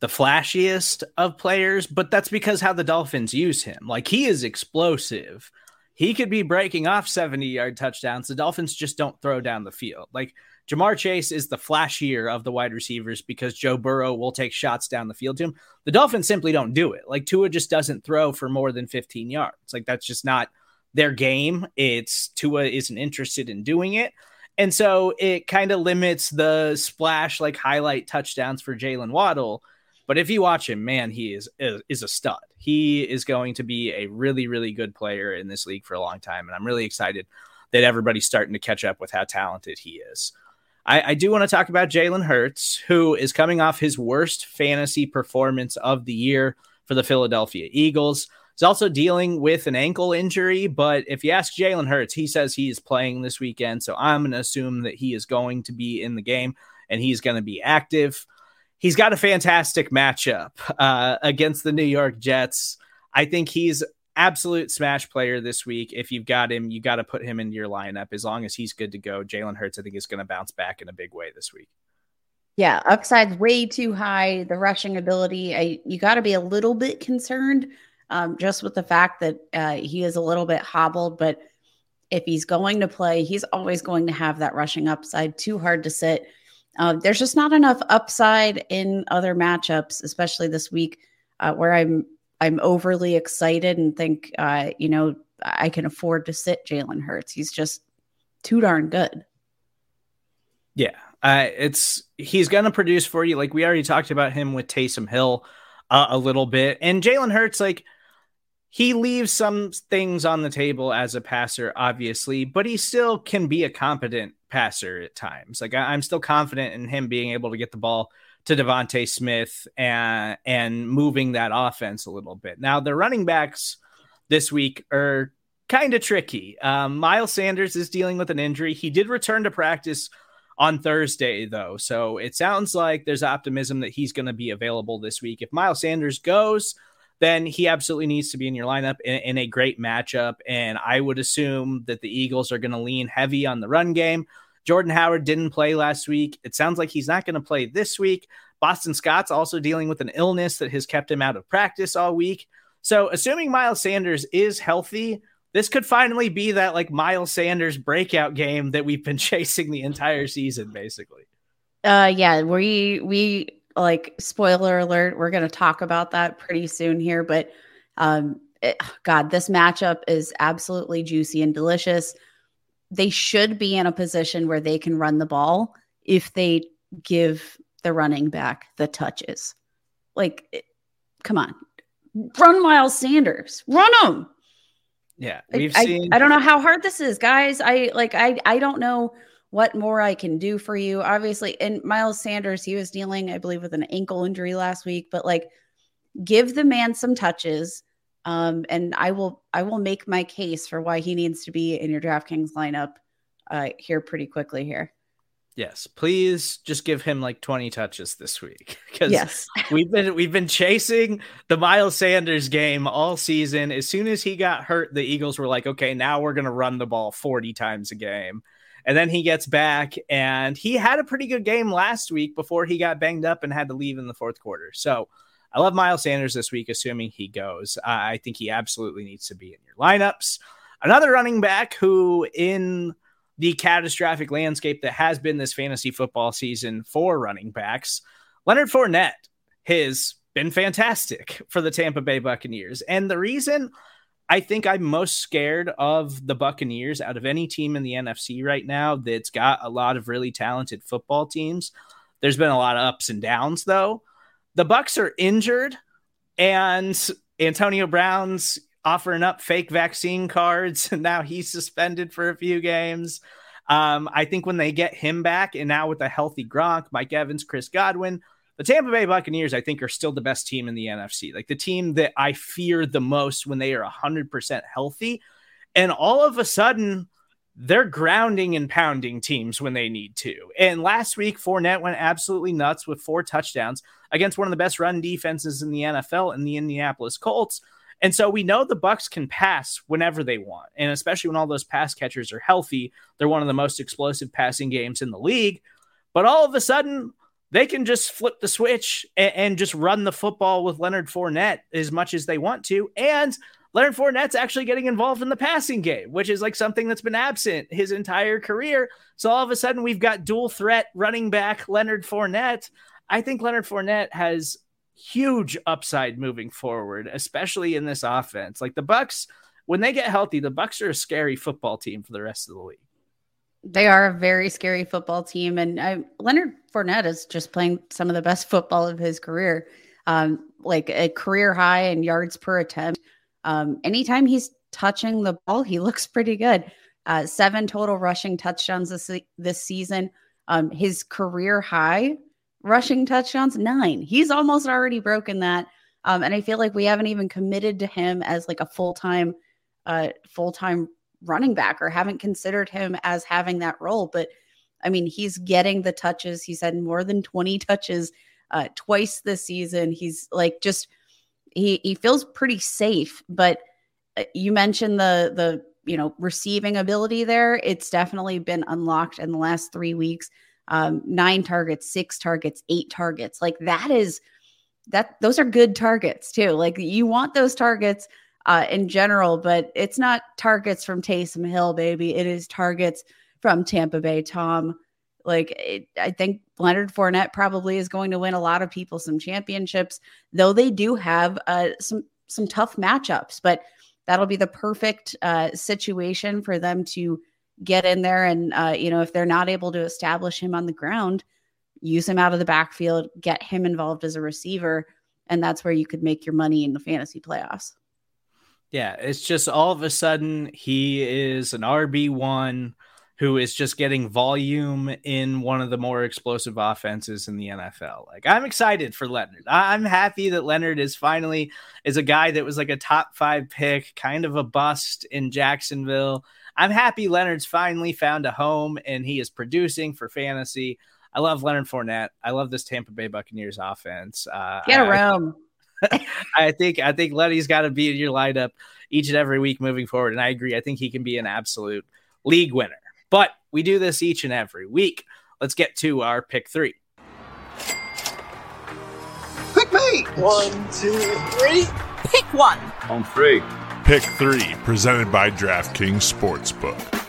the flashiest of players, but that's because how the Dolphins use him. Like he is explosive. He could be breaking off 70 yard touchdowns. The Dolphins just don't throw down the field. Like Ja'Marr Chase is the flashier of the wide receivers because Joe Burrow will take shots down the field to him. The Dolphins simply don't do it. Like Tua just doesn't throw for more than 15 yards. Like that's just not their game. It's Tua isn't interested in doing it. And so it kind of limits the splash, like highlight touchdowns for Jaylen Waddle but if you watch him, man, he is, is, a stud. He is going to be a really really good player in this league for a long time, and I'm really excited that everybody's starting to catch up with how talented he is. I, I do want to talk about Jalen Hurts, who is coming off his worst fantasy performance of the year for the Philadelphia Eagles. He's also dealing with an ankle injury, but if you ask Jalen Hurts, he says he is playing this weekend. So I'm going to assume that he is going to be in the game and he's going to be active he's got a fantastic matchup uh, against the New York Jets. I think he's absolute smash player this week. If you've got him, you got to put him into your lineup. As long as he's good to go, Jalen Hurts, I think, is going to bounce back in a big way this week. Yeah, upside's way too high. The rushing ability, I, you got to be a little bit concerned, um, just with the fact that uh, he is a little bit hobbled. But if he's going to play, he's always going to have that rushing upside. Too hard to sit. Uh, there's just not enough upside in other matchups, especially this week, uh, where I'm I'm overly excited and think, uh, you know, I can afford to sit Jalen Hurts. He's just too darn good. Yeah, it's he's going to produce for you. Like we already talked about him with Taysom Hill uh, a little bit, and Jalen Hurts, like he leaves some things on the table as a passer, obviously, but he still can be a competent passer at times. Like I, am still confident in him being able to get the ball to DeVonta Smith and and moving that offense a little bit. Now the running backs this week are kind of tricky. Um, Miles Sanders is dealing with an injury. He did return to practice on Thursday, though. So it sounds like there's optimism that he's going to be available this week. If Miles Sanders goes, then he absolutely needs to be in your lineup in, in a great matchup. And I would assume that the Eagles are going to lean heavy on the run game. Jordan Howard didn't play last week. It sounds like he's not going to play this week. Boston Scott's also dealing with an illness that has kept him out of practice all week. So, assuming Miles Sanders is healthy, this could finally be that like Miles Sanders breakout game that we've been chasing the entire season, basically. Uh, yeah, we we like spoiler alert. We're going to talk about that pretty soon here, but um, it, God, this matchup is absolutely juicy and delicious they should be in a position where they can run the ball if they give the running back the touches. Like, come on, run Miles Sanders, run him. Yeah, we've I, seen. I, I don't know how hard this is, guys. I like. I I don't know what more I can do for you. Obviously, and Miles Sanders, he was dealing, I believe, with an ankle injury last week. But like, give the man some touches um, and I will I will make my case for why he needs to be in your DraftKings lineup uh, here pretty quickly here. Yes, please just give him like 20 touches this week because yes. we've been we've been chasing the Miles Sanders game all season. As soon as he got hurt, the Eagles were like, "Okay, now we're going to run the ball 40 times a game." And then he gets back and he had a pretty good game last week before he got banged up and had to leave in the fourth quarter. So, I love Miles Sanders this week, assuming he goes. Uh, I think he absolutely needs to be in your lineups. Another running back who, in the catastrophic landscape that has been this fantasy football season for running backs, Leonard Fournette has been fantastic for the Tampa Bay Buccaneers. And the reason I think I'm most scared of the Buccaneers out of any team in the NFC right now that's got a lot of really talented football teams. There's been a lot of ups and downs, though the Bucs are injured, and Antonio Brown's offering up fake vaccine cards, and now he's suspended for a few games. Um, I think when they get him back, and now with a healthy Gronk, Mike Evans, Chris Godwin, the Tampa Bay Buccaneers, I think, are still the best team in the NFC. Like the team that I fear the most when they are 100% healthy. And all of a sudden, they're grounding and pounding teams when they need to. And last week, Fournette went absolutely nuts with four touchdowns against one of the best run defenses in the NFL in the Indianapolis Colts. And so we know the Bucs can pass whenever they want, and especially when all those pass catchers are healthy, they're one of the most explosive passing games in the league. But all of a sudden, they can just flip the switch and, and just run the football with Leonard Fournette as much as they want to, and Leonard Fournette's actually getting involved in the passing game, which is like something that's been absent his entire career. So all of a sudden, we've got dual threat running back Leonard Fournette. I think Leonard Fournette has huge upside moving forward, especially in this offense. Like the Bucs, when they get healthy, the Bucs are a scary football team for the rest of the league. They are a very scary football team, and I, Leonard Fournette is just playing some of the best football of his career, um, like a career high in yards per attempt. Um, anytime he's touching the ball, he looks pretty good. Uh, seven total rushing touchdowns this this season. Um, his career high rushing touchdowns, nine. He's almost already broken that. Um, and I feel like we haven't even committed to him as like a full time, uh, full time running back, or haven't considered him as having that role. But I mean, he's getting the touches. He's had more than twenty touches uh, twice this season. He's like just he he feels pretty safe. But uh, you mentioned the the you know receiving ability there. It's definitely been unlocked in the last three weeks. Um, nine targets, six targets, eight targets. Like that is that those are good targets too. Like you want those targets uh, in general, but it's not targets from Taysom Hill, baby. It is targets from Tampa Bay Tom. Like it, I think Leonard Fournette probably is going to win a lot of people some championships, though they do have uh, some some tough matchups. But that'll be the perfect uh, situation for them to get in there and uh, you know if they're not able to establish him on the ground, use him out of the backfield, get him involved as a receiver, and that's where you could make your money in the fantasy playoffs. Yeah, it's just all of a sudden he is an RB one who is just getting volume in one of the more explosive offenses in the NFL. Like I'm excited for Leonard. I'm happy that Leonard is finally is a guy that was like a top 5 pick, kind of a bust in Jacksonville. I'm happy Leonard's finally found a home and he is producing for fantasy. I love Leonard Fournette. I love this Tampa Bay Buccaneers offense. Uh, Get around. I, I think I think Letty's got to be in your lineup each and every week moving forward, and I agree. I think he can be an absolute league winner. But we do this each and every week. Let's get to our pick three. Pick me. One, two, three. Pick one. On three. Pick three, presented by DraftKings Sportsbook.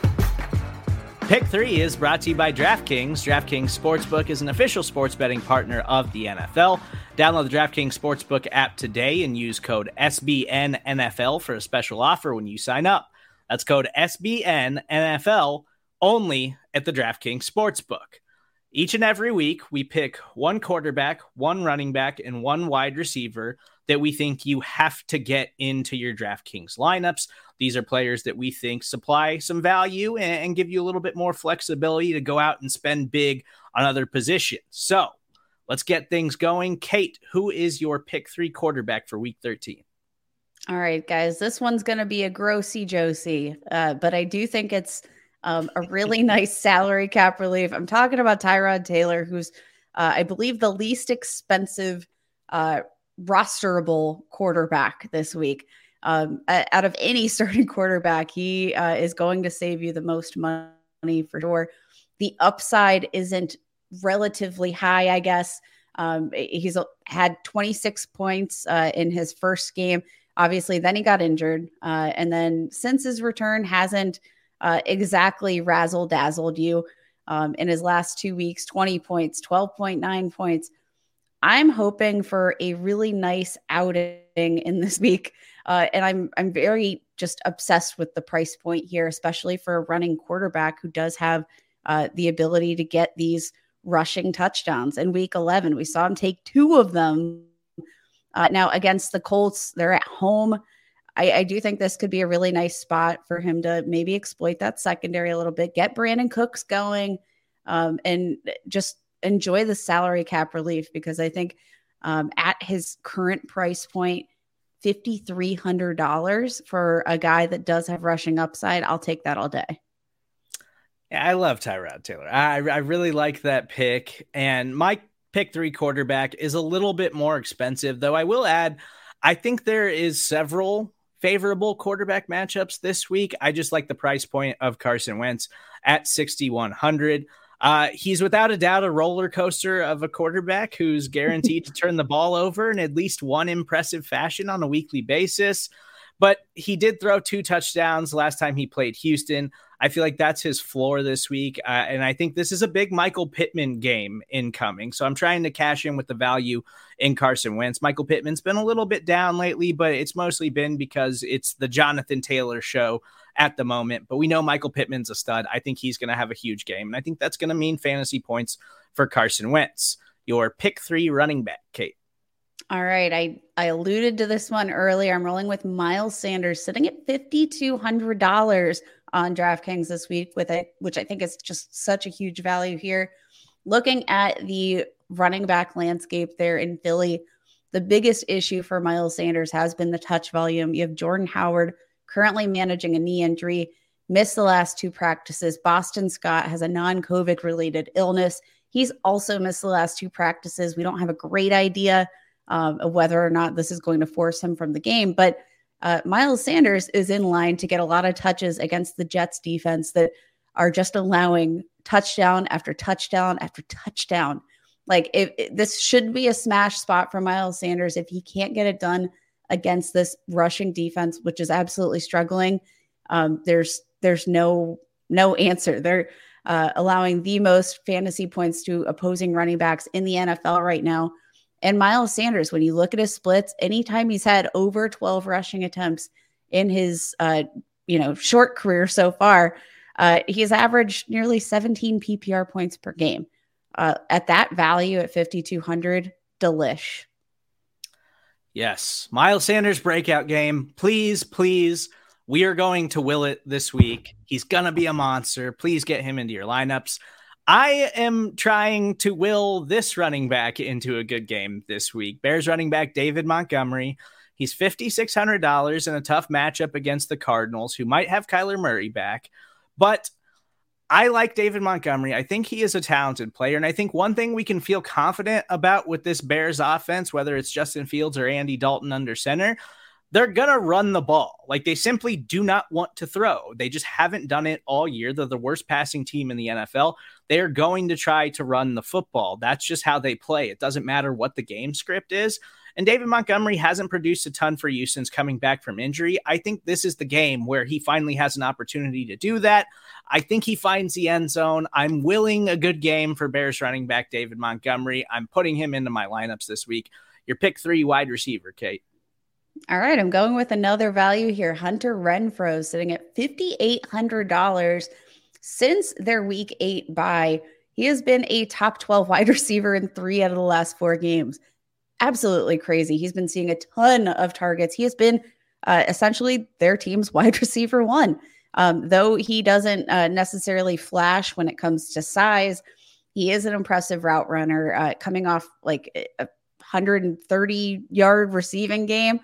Pick three is brought to you by DraftKings. DraftKings Sportsbook is an official sports betting partner of the NFL. Download the DraftKings Sportsbook app today and use code SBNNFL for a special offer when you sign up. That's code SBNNFL only at the DraftKings Sportsbook. Each and every week, we pick one quarterback, one running back, and one wide receiver that we think you have to get into your DraftKings lineups. These are players that we think supply some value and, and give you a little bit more flexibility to go out and spend big on other positions. So let's get things going. Kate, who is your pick three quarterback for week 13? All right, guys, this one's going to be a grossy Josie, uh, but I do think it's um, a really nice salary cap relief. I'm talking about Tyrod Taylor, who's, uh, I believe, the least expensive uh, rosterable quarterback this week. Um, out of any starting quarterback, he uh, is going to save you the most money for sure. The upside isn't relatively high, I guess. Um, he's had 26 points uh, in his first game. Obviously, then he got injured. Uh, and then since his return, hasn't uh, exactly razzle dazzled you um, in his last two weeks 20 points, 12.9 points. I'm hoping for a really nice outing in this week. Uh, and I'm I'm very just obsessed with the price point here, especially for a running quarterback who does have uh, the ability to get these rushing touchdowns. In week 11, we saw him take two of them. Uh, now against the Colts, they're at home. I, I, do think this could be a really nice spot for him to maybe exploit that secondary a little bit, get Brandin Cooks going, um, and just enjoy the salary cap relief because I think um, at his current price point, $5,300 for a guy that does have rushing upside, I'll take that all day. Yeah, I love Tyrod Taylor. I, I really like that pick. And my pick three quarterback is a little bit more expensive, though I will add, I think there is several favorable quarterback matchups this week. I just like the price point of Carson Wentz at 6,100. Uh, he's without a doubt a roller coaster of a quarterback who's guaranteed to turn the ball over in at least one impressive fashion on a weekly basis. But he did throw two touchdowns last time he played Houston. I feel like that's his floor this week. Uh, and I think this is a big Michael Pittman game incoming. So I'm trying to cash in with the value in Carson Wentz. Michael Pittman's been a little bit down lately, but it's mostly been because it's the Jonathan Taylor show at the moment. But we know Michael Pittman's a stud. I think he's going to have a huge game. And I think that's going to mean fantasy points for Carson Wentz. Your pick three running back, Kate. All right. I, I alluded to this one earlier. I'm rolling with Miles Sanders sitting at $5,200 on DraftKings this week with it, which I think is just such a huge value here. Looking at the running back landscape there in Philly, the biggest issue for Miles Sanders has been the touch volume. You have Jordan Howard currently managing a knee injury, missed the last two practices. Boston Scott has a non COVID related illness. He's also missed the last two practices. We don't have a great idea um, whether or not this is going to force him from the game, but uh, Miles Sanders is in line to get a lot of touches against the Jets defense that are just allowing touchdown after touchdown after touchdown. Like if, if this should be a smash spot for Miles Sanders if he can't get it done against this rushing defense, which is absolutely struggling. Um, there's there's no no answer. They're uh, allowing the most fantasy points to opposing running backs in the NFL right now. And Miles Sanders, when you look at his splits, anytime he's had over 12 rushing attempts in his uh, you know short career so far, uh, he's averaged nearly 17 PPR points per game. Uh, at that value at 5,200, delish. Yes, Miles Sanders breakout game. Please, please We are going to will it this week. He's to be a monster. Please get him into your lineups. I am trying to will this running back into a good game this week. Bears running back David Montgomery. He's $5,600 in a tough matchup against the Cardinals, who might have Kyler Murray back. But I like David Montgomery. I think he is a talented player. And I think one thing we can feel confident about with this Bears offense, whether it's Justin Fields or Andy Dalton under center, they're going to run the ball. Like they simply do not want to throw. They just haven't done it all year. They're the worst passing team in the NFL. They are going to try to run the football. That's just how they play. It doesn't matter what the game script is. And David Montgomery hasn't produced a ton for you since coming back from injury. I think this is the game where he finally has an opportunity to do that. I think he finds the end zone. I'm willing a good game for Bears running back David Montgomery. I'm putting him into my lineups this week. Your pick three wide receiver, Kate. All right, I'm going with another value here. Hunter Renfrow sitting at $5,800 since their week eight bye. He has been a top 12 wide receiver in three out of the last four games. Absolutely crazy. He's been seeing a ton of targets. He has been uh, essentially their team's wide receiver one. Um, though he doesn't uh, necessarily flash when it comes to size, he is an impressive route runner uh, coming off like a 130 yard receiving game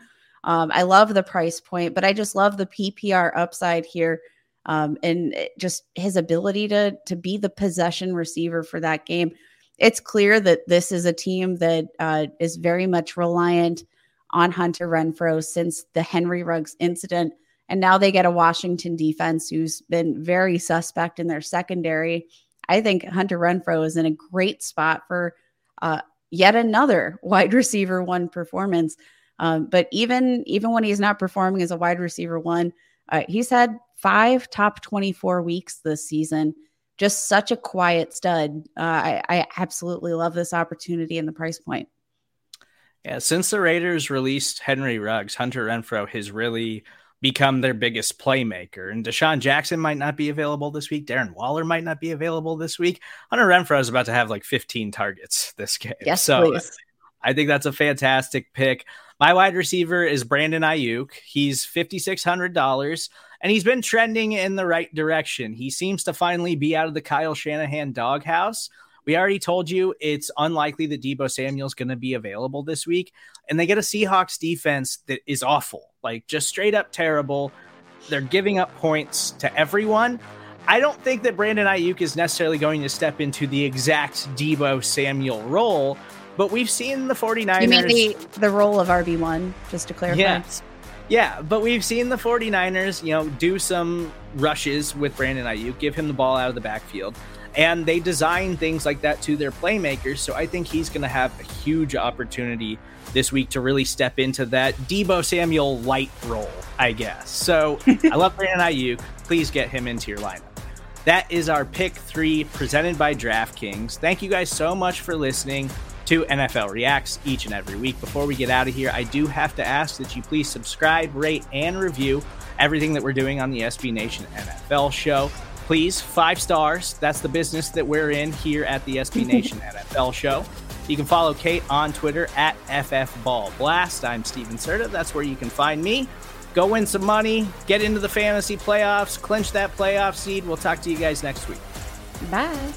um, I love the price point, but I just love the PPR upside here. Um, and just his ability to to be the possession receiver for that game. It's clear that this is a team that uh, is very much reliant on Hunter Renfrow since the Henry Ruggs incident, and now they get a Washington defense who's been very suspect in their secondary. I think Hunter Renfrow is in a great spot for uh, yet another wide receiver one performance. Um, but even even when he's not performing as a wide receiver one, uh, he's had five top 24 weeks this season. Just such a quiet stud. Uh, I, I absolutely love this opportunity and the price point. Yeah, since the Raiders released Henry Ruggs, Hunter Renfrow has really become their biggest playmaker. And DeSean Jackson might not be available this week. Darren Waller might not be available this week. Hunter Renfrow is about to have like 15 targets this game. Yes, so please. I think that's a fantastic pick. My wide receiver is Brandon Aiyuk. He's $5,600 and he's been trending in the right direction. He seems to finally be out of the Kyle Shanahan doghouse. We already told you it's unlikely that Deebo Samuel's going to be available this week. And they get a Seahawks defense that is awful, like just straight up terrible. They're giving up points to everyone. I don't think that Brandon Aiyuk is necessarily going to step into the exact Debo Samuel role, but we've seen the 49ers. You mean the, the role of RB1, just to clarify? Yes. Yeah, but we've seen the 49ers, you know, do some rushes with Brandon Aiyuk, give him the ball out of the backfield. And they design things like that to their playmakers. So I think he's going to have a huge opportunity this week to really step into that Deebo Samuel light role, I guess. So I love Brandon Aiyuk. Please get him into your lineup. That is our pick three presented by DraftKings. Thank you guys so much for listening to NFL Reacts each and every week. Before we get out of here, I do have to ask that you please subscribe, rate, and review everything that we're doing on the SB Nation NFL show. Please, five stars. That's the business that we're in here at the SB Nation NFL show. You can follow Kate on Twitter at FFBallBlast. I'm Stephen Serda. That's where you can find me. Go win some money, get into the fantasy playoffs, clinch that playoff seed. We'll talk to you guys next week. Bye.